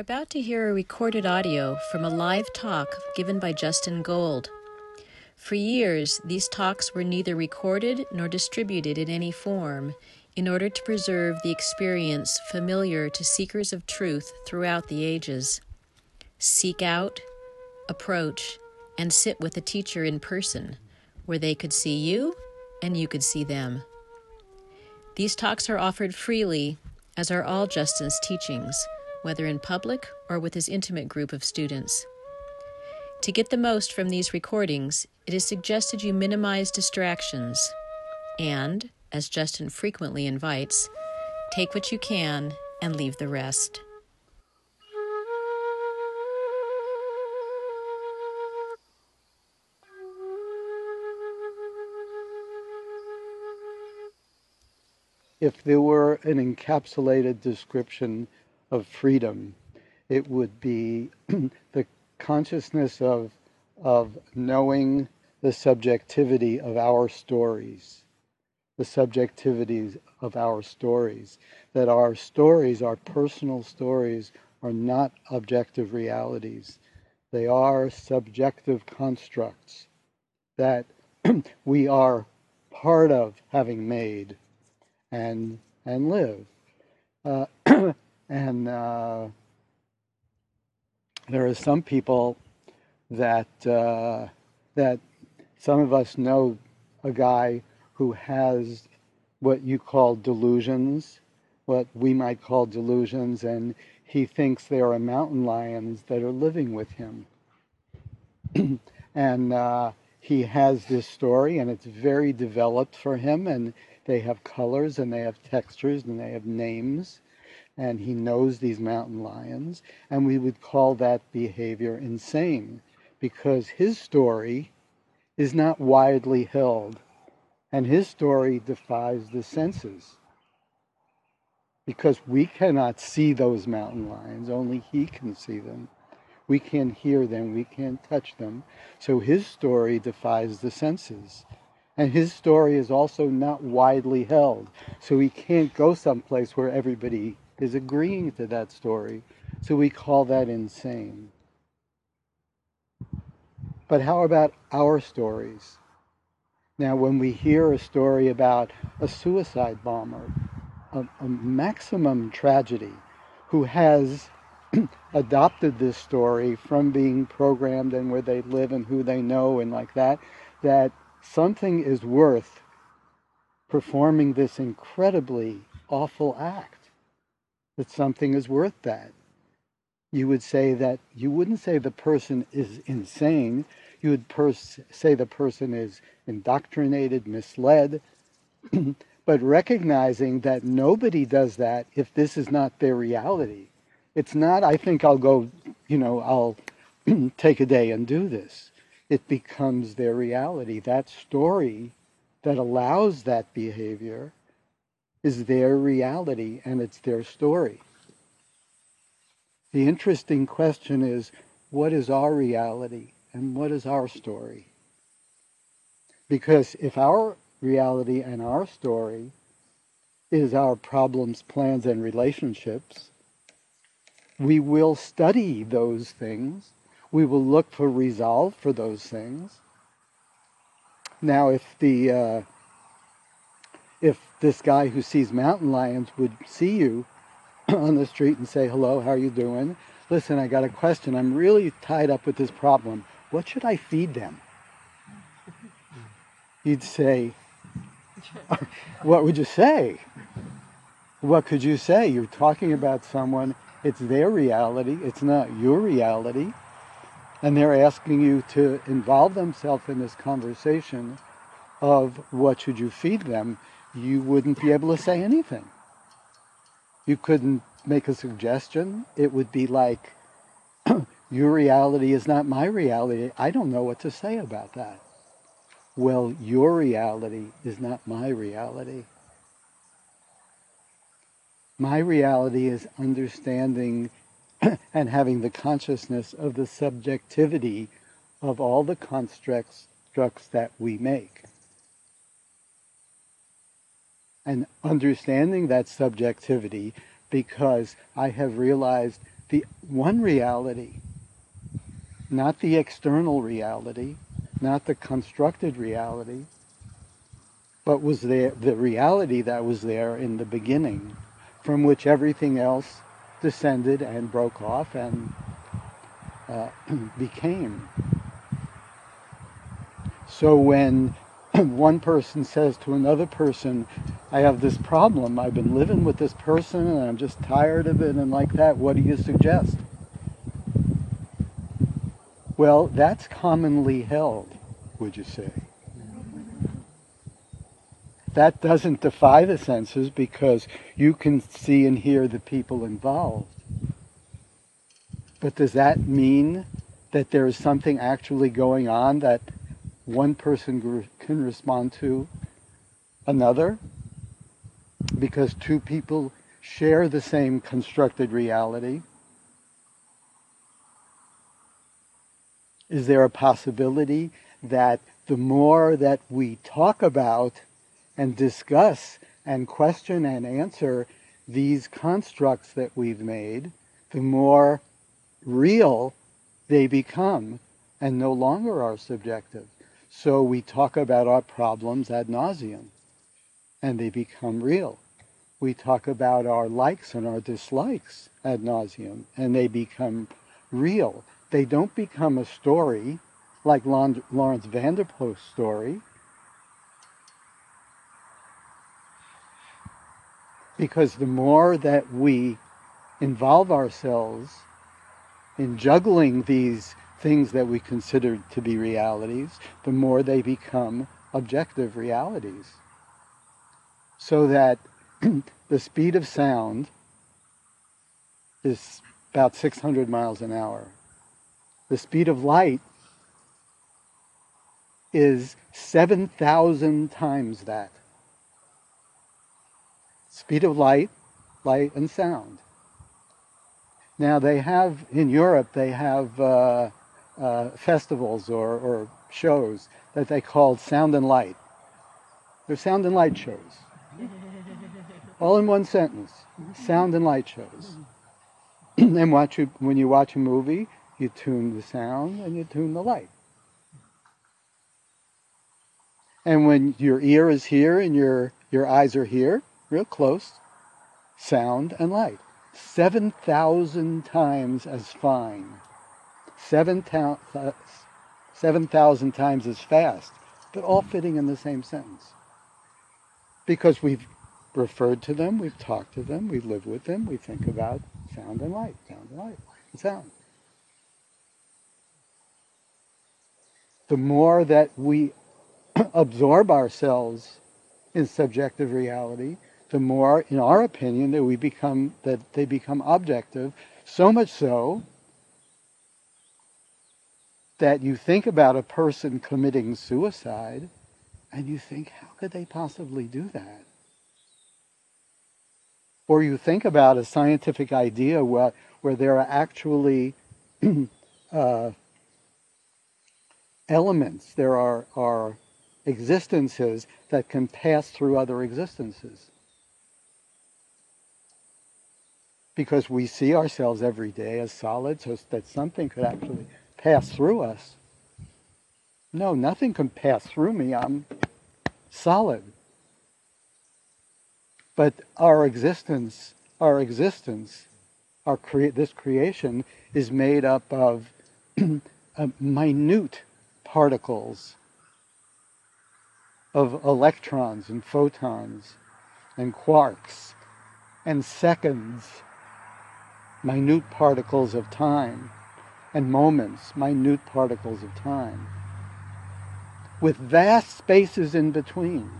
About to hear a recorded audio from a live talk given by Justin Gold. For years, these talks were neither recorded nor distributed in any form in order to preserve the experience familiar to seekers of truth throughout the ages. Seek out, approach, and sit with a teacher in person, where they could see you and you could see them. These talks are offered freely, as are all Justin's teachings whether in public or with his intimate group of students. To get the most from these recordings, it is suggested you minimize distractions and, as Justin frequently invites, take what you can and leave the rest. If there were an encapsulated description of freedom. It would be the consciousness of, of knowing the subjectivity of our stories, the subjectivities of our stories, that our stories, our personal stories, are not objective realities. They are subjective constructs that we are part of having made and, and live. Uh, And uh, there are some people that uh, that some of us know a guy who has what you call delusions, what we might call delusions, and he thinks there are mountain lions that are living with him. and uh, he has this story, and it's very developed for him, and they have colors, and they have textures, and they have names and he knows these mountain lions, and we would call that behavior insane because his story is not widely held, and his story defies the senses. Because we cannot see those mountain lions, only he can see them. We can't hear them, we can't touch them. So his story defies the senses. And his story is also not widely held. So he can't go someplace where everybody is agreeing to that story. So we call that insane. But how about our stories? Now, when we hear a story about a suicide bomber, a, a maximum tragedy, who has adopted this story from being programmed and where they live and who they know and like that, that something is worth performing this incredibly awful act that something is worth that. You would say that you wouldn't say the person is insane. You would pers- say the person is indoctrinated, misled, but recognizing that nobody does that if this is not their reality. It's not, I think I'll go, you know, I'll take a day and do this. It becomes their reality. That story that allows that behavior is their reality and it's their story. The interesting question is what is our reality and what is our story? Because if our reality and our story is our problems, plans, and relationships, we will study those things. We will look for resolve for those things. Now, if the uh, if this guy who sees mountain lions would see you on the street and say, hello, how are you doing? Listen, I got a question. I'm really tied up with this problem. What should I feed them? You'd say, what would you say? What could you say? You're talking about someone, it's their reality, it's not your reality, and they're asking you to involve themselves in this conversation of what should you feed them you wouldn't be able to say anything. You couldn't make a suggestion. It would be like, your reality is not my reality. I don't know what to say about that. Well, your reality is not my reality. My reality is understanding and having the consciousness of the subjectivity of all the constructs that we make and understanding that subjectivity because I have realized the one reality, not the external reality, not the constructed reality, but was there the reality that was there in the beginning, from which everything else descended and broke off and uh, became. So when one person says to another person, I have this problem, I've been living with this person and I'm just tired of it and like that, what do you suggest? Well, that's commonly held, would you say? That doesn't defy the senses because you can see and hear the people involved. But does that mean that there is something actually going on that one person can respond to another? Because two people share the same constructed reality. Is there a possibility that the more that we talk about and discuss and question and answer these constructs that we've made, the more real they become and no longer are subjective. So we talk about our problems ad nauseum and they become real. We talk about our likes and our dislikes ad nauseum and they become real. They don't become a story like Laurens van der Post's story because the more that we involve ourselves in juggling these things that we consider to be realities, the more they become objective realities. So that the speed of sound is about 600 miles an hour. The speed of light is 7,000 times that. Speed of light, light and sound. Now they have in Europe they have uh, uh, festivals or, or shows that they called Sound and Light. They're sound and light shows, all in one sentence. Sound and light shows. and watch you, when you watch a movie, you tune the sound and you tune the light. And when your ear is here and your, your eyes are here, real close, sound and light. 7,000 times as fine, 7,000 7, times as fast, but all fitting in the same sentence. Because we've referred to them, we've talked to them, we live with them, we think about sound and light, sound and light, and sound. The more that we absorb ourselves in subjective reality, the more, in our opinion, that we become that they become objective. So much so that you think about a person committing suicide, and you think, how could they possibly do that? Or you think about a scientific idea where, where there are actually uh, elements, there are, are existences that can pass through other existences. because we see ourselves every day as solid so that something could actually pass through us. No, nothing can pass through me. I'm solid. But our existence, our existence, our crea- this creation is made up of minute particles of electrons and photons and quarks and seconds minute particles of time, and moments, minute particles of time, with vast spaces in between.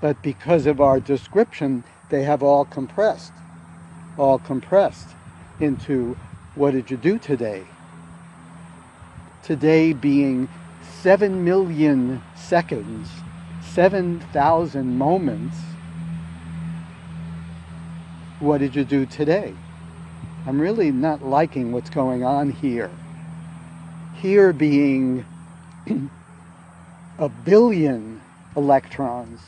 But because of our description, they have all compressed, all compressed into what did you do today? Today being 7 million seconds, 7,000 moments what did you do today? I'm really not liking what's going on here. Here being a billion electrons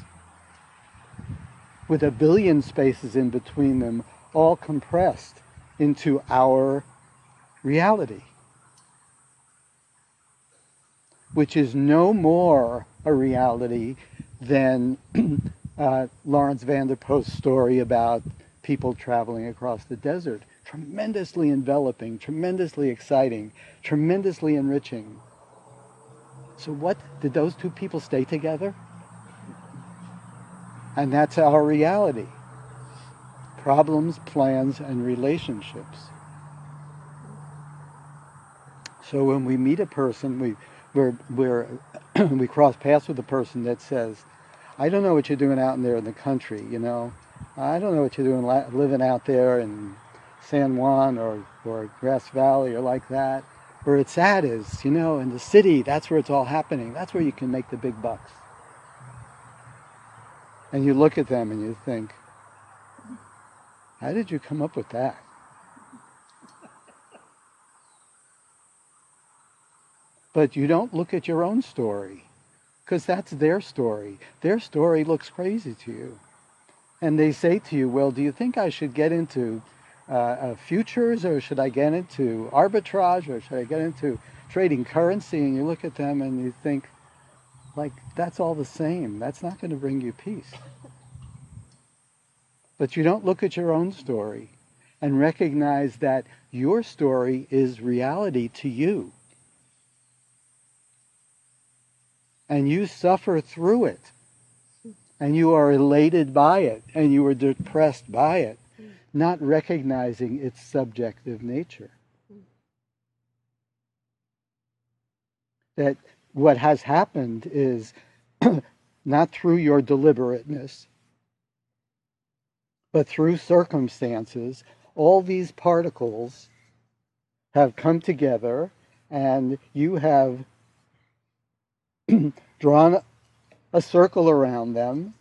with a billion spaces in between them, all compressed into our reality, which is no more a reality than uh, Laurens Post's story about people traveling across the desert. Tremendously enveloping, tremendously exciting, tremendously enriching. So, what did those two people stay together? And that's our reality problems, plans, and relationships. So when we meet a person, we we're, we're we cross paths with a person that says, "I don't know what you're doing out in there in the country. You know, I don't know what you're doing living out there in San Juan or or Grass Valley or like that. Where it's at is, you know, in the city. That's where it's all happening. That's where you can make the big bucks." And you look at them and you think, how did you come up with that? but you don't look at your own story because that's their story. Their story looks crazy to you. And they say to you, well, do you think I should get into uh, uh, futures or should I get into arbitrage or should I get into trading currency? And you look at them and you think, like, that's all the same. That's not going to bring you peace. But you don't look at your own story and recognize that your story is reality to you. And you suffer through it. And you are elated by it. And you are depressed by it. Hmm. Not recognizing its subjective nature. Hmm. That what has happened is not through your deliberateness, but through circumstances, all these particles have come together and you have drawn a circle around them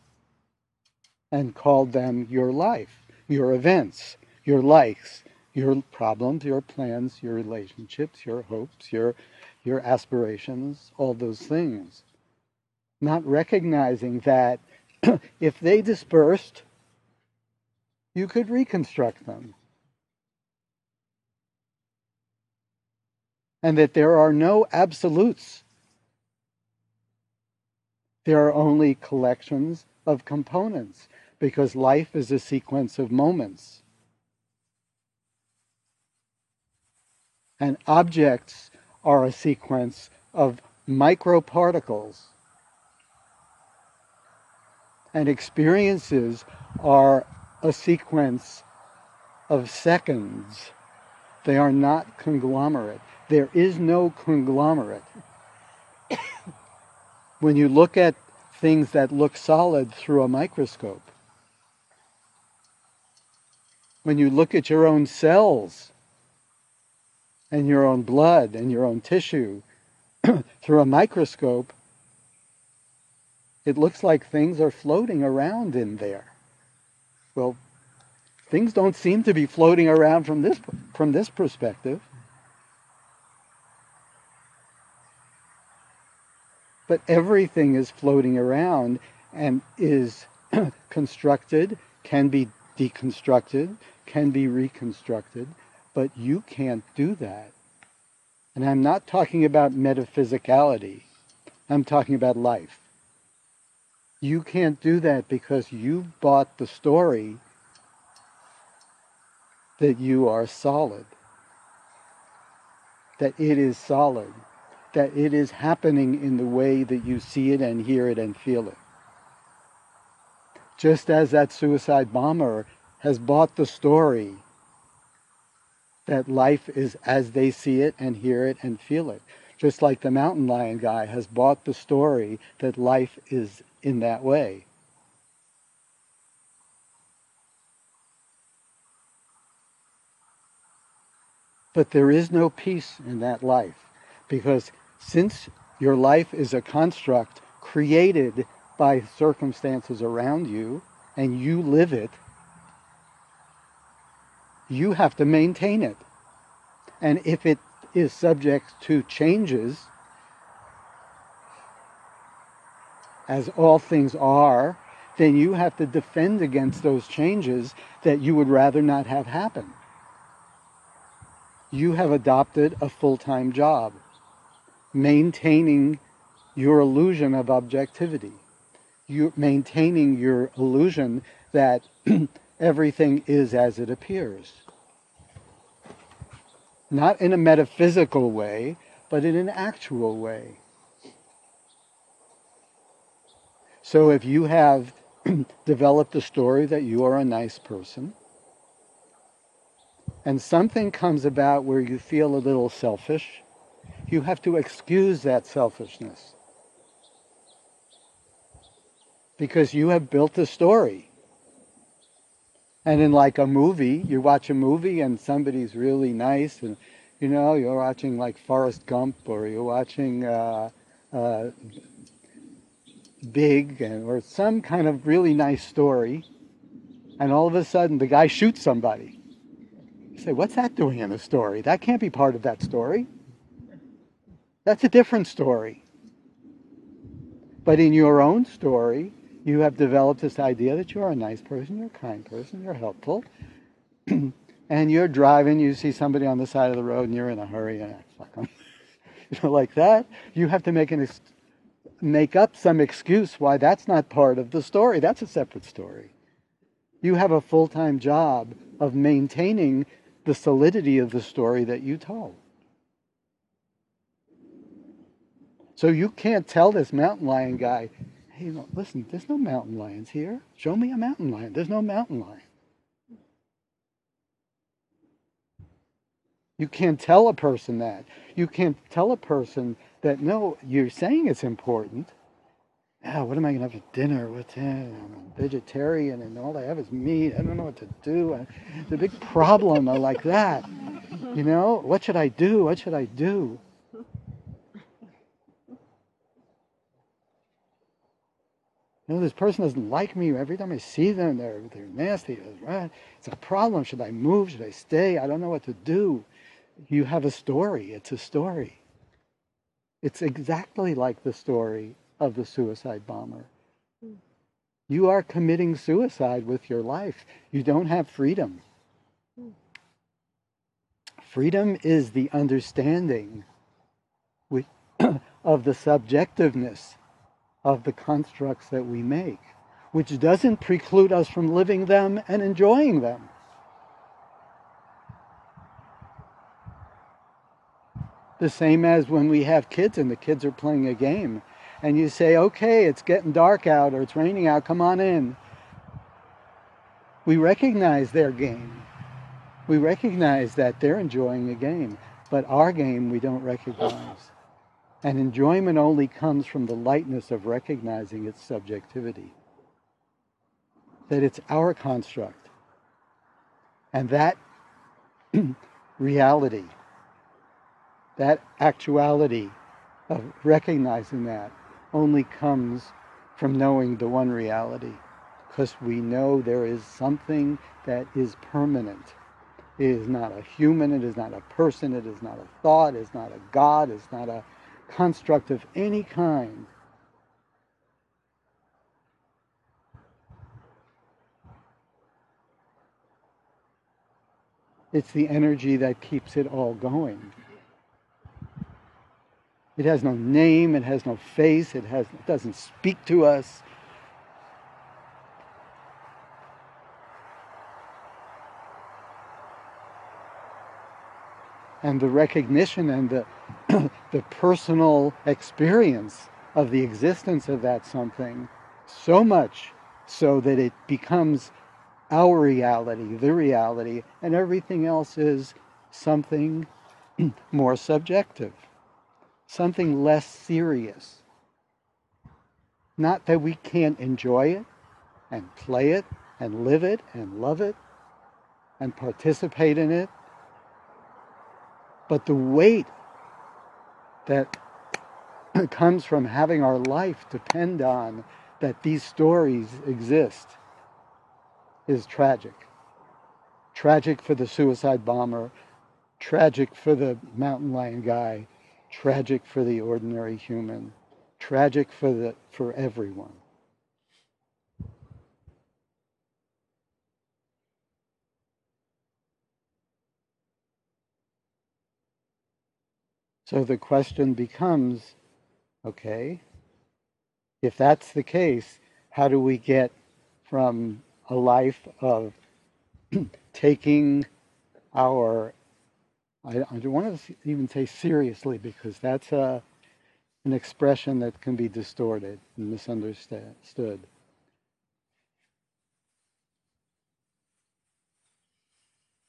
and called them your life, your events, your likes, your problems, your plans, your relationships, your hopes, your your aspirations, all those things. Not recognizing that if they dispersed you could reconstruct them. And that there are no absolutes. There are only collections of components because life is a sequence of moments. And objects are a sequence of microparticles. And experiences are a sequence of seconds. They are not conglomerate. There is no conglomerate. When you look at things that look solid through a microscope, when you look at your own cells and your own blood and your own tissue through a microscope, it looks like things are floating around in there. Well, things don't seem to be floating around from this from this perspective. But everything is floating around and is constructed, can be deconstructed, can be reconstructed, but you can't do that. And I'm not talking about metaphysicality. I'm talking about life. You can't do that because you bought the story that you are solid, that it is solid, that it is happening in the way that you see it and hear it and feel it. Just as that suicide bomber has bought the story that life is as they see it and hear it and feel it. Just like the mountain lion guy has bought the story that life is in that way. But there is no peace in that life because since your life is a construct created by circumstances around you and you live it, you have to maintain it. And if it is subject to changes, as all things are, then you have to defend against those changes that you would rather not have happen. You have adopted a full time job, maintaining your illusion of objectivity, you maintaining your illusion that everything is as it appears. Not in a metaphysical way, but in an actual way. So if you have developed a story that you are a nice person, and something comes about where you feel a little selfish, you have to excuse that selfishness. Because you have built a story. And in like a movie, you watch a movie and somebody's really nice, and you know, you're watching like Forrest Gump or you're watching uh, uh, Big and, or some kind of really nice story, and all of a sudden the guy shoots somebody. You say, what's that doing in the story? That can't be part of that story. That's a different story. But in your own story, you have developed this idea that you're a nice person, you're a kind person, you're helpful. and you're driving, you see somebody on the side of the road and you're in a hurry and fuck them. you know, like that. You have to make an ex- make up some excuse why that's not part of the story. That's a separate story. You have a full-time job of maintaining the solidity of the story that you told. So you can't tell this mountain lion guy, hey, listen, there's no mountain lions here. Show me a mountain lion. There's no mountain lion. You can't tell a person that. You can't tell a person that, no, you're saying it's important. Yeah, what am I going to have for dinner? With him? I'm a vegetarian and all I have is meat. I don't know what to do. It's a big problem like that. You know, what should I do? What should I do? Know, this person doesn't like me. Every time I see them, they're, they're nasty. It's a problem. Should I move? Should I stay? I don't know what to do. You have a story. It's a story. It's exactly like the story of the suicide bomber. You are committing suicide with your life. You don't have freedom. Freedom is the understanding of the subjectiveness of the constructs that we make, which doesn't preclude us from living them and enjoying them. The same as when we have kids and the kids are playing a game and you say, okay, it's getting dark out or it's raining out, come on in. We recognize their game. We recognize that they're enjoying a game, but our game we don't recognize. And enjoyment only comes from the lightness of recognizing its subjectivity. That it's our construct. And that reality, that actuality of recognizing that only comes from knowing the one reality. Because we know there is something that is permanent. It is not a human, it is not a person, it is not a thought, it is not a God, it's not a construct of any kind It's the energy that keeps it all going. It has no name, it has no face, it, has, it doesn't speak to us. And the recognition and the the personal experience of the existence of that something so much so that it becomes our reality, the reality, and everything else is something more subjective, something less serious. Not that we can't enjoy it and play it and live it and love it and participate in it, but the weight that comes from having our life depend on that these stories exist is tragic. Tragic for the suicide bomber, tragic for the mountain lion guy, tragic for the ordinary human, tragic for the for everyone. So the question becomes okay, if that's the case, how do we get from a life of taking our, I, I don't want to even say seriously because that's a, an expression that can be distorted and misunderstood.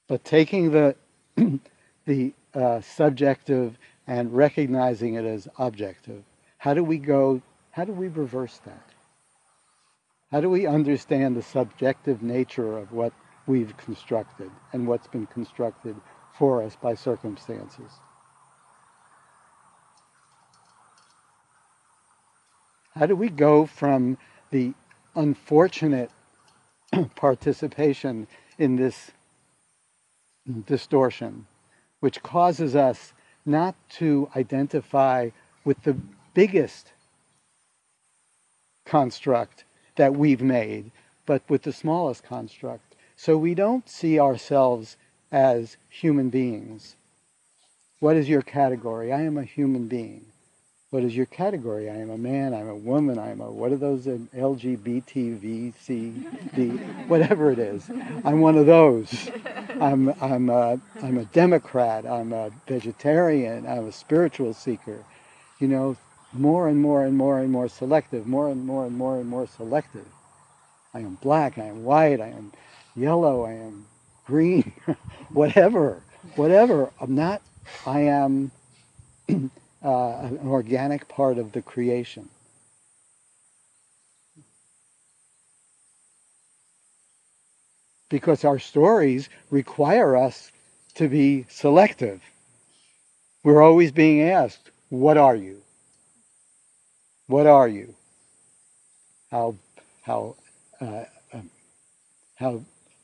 But taking the the uh, subjective and recognizing it as objective, how do we go? How do we reverse that? How do we understand the subjective nature of what we've constructed and what's been constructed for us by circumstances? How do we go from the unfortunate participation in this distortion, which causes us not to identify with the biggest construct that we've made, but with the smallest construct. So we don't see ourselves as human beings. What is your category? I am a human being. What is your category? I am a man, I'm a woman, I'm a, what are those, um, an LGBT, V, C, D, whatever it is. I'm one of those. I'm, I'm, a, I'm a Democrat, I'm a vegetarian, I'm a spiritual seeker. You know, more and more and more and more selective, more and more and more and more selective. I am black, I am white, I am yellow, I am green, whatever, whatever. I'm not, I am uh, an organic part of the creation. Because our stories require us to be selective. We're always being asked, What are you? What are you? How, how, uh, um, how,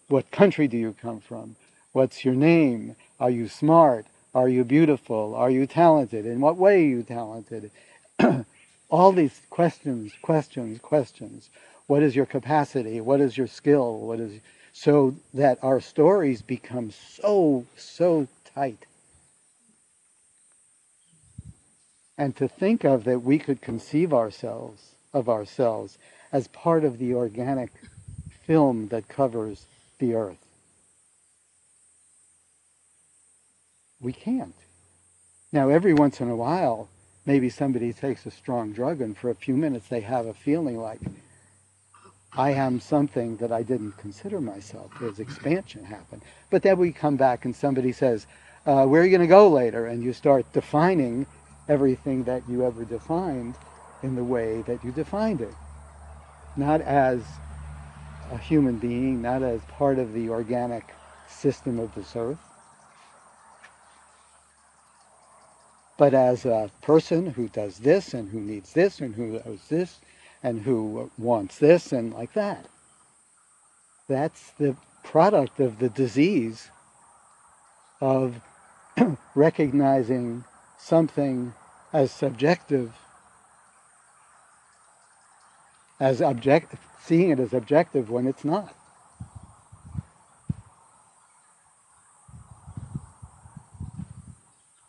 what country do you come from? What's your name? Are you smart? Are you beautiful? Are you talented? In what way are you talented? All these questions, questions, questions. What is your capacity? What is your skill? What is so that our stories become so so tight. And to think of that we could conceive ourselves of ourselves as part of the organic film that covers the earth. We can't. Now, every once in a while, maybe somebody takes a strong drug and for a few minutes they have a feeling like, I am something that I didn't consider myself. There's expansion happen. But then we come back and somebody says, uh, where are you going to go later? And you start defining everything that you ever defined in the way that you defined it. Not as a human being, not as part of the organic system of this earth, but as a person who does this and who needs this and who knows this and who wants this and like that. That's the product of the disease of recognizing something as subjective as object seeing it as objective when it's not.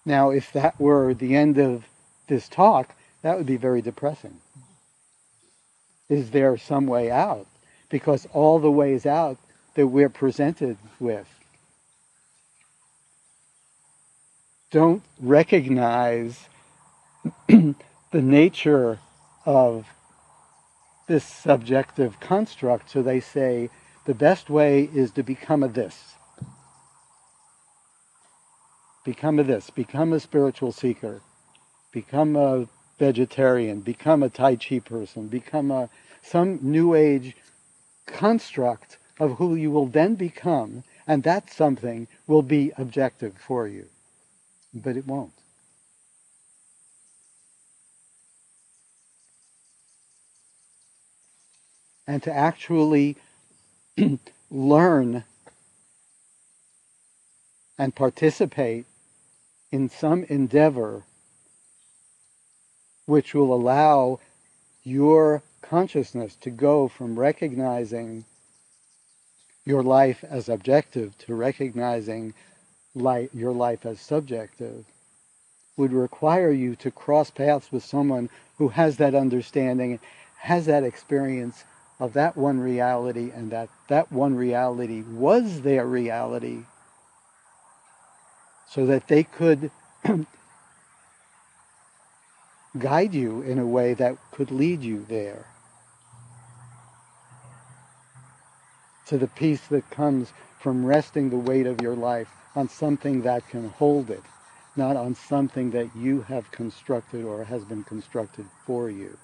Now, if that were the end of this talk, that would be very depressing. Is there some way out? Because all the ways out that we're presented with don't recognize the nature of this subjective construct. So they say the best way is to become a this. Become a this, become a spiritual seeker, become a vegetarian, become a Tai Chi person, become a some new age construct of who you will then become, and that something will be objective for you. But it won't. And to actually learn and participate in some endeavor which will allow your consciousness to go from recognizing your life as objective to recognizing your life as subjective would require you to cross paths with someone who has that understanding, has that experience of that one reality, and that that one reality was their reality, so that they could guide you in a way that could lead you there. To the peace that comes from resting the weight of your life on something that can hold it, not on something that you have constructed or has been constructed for you.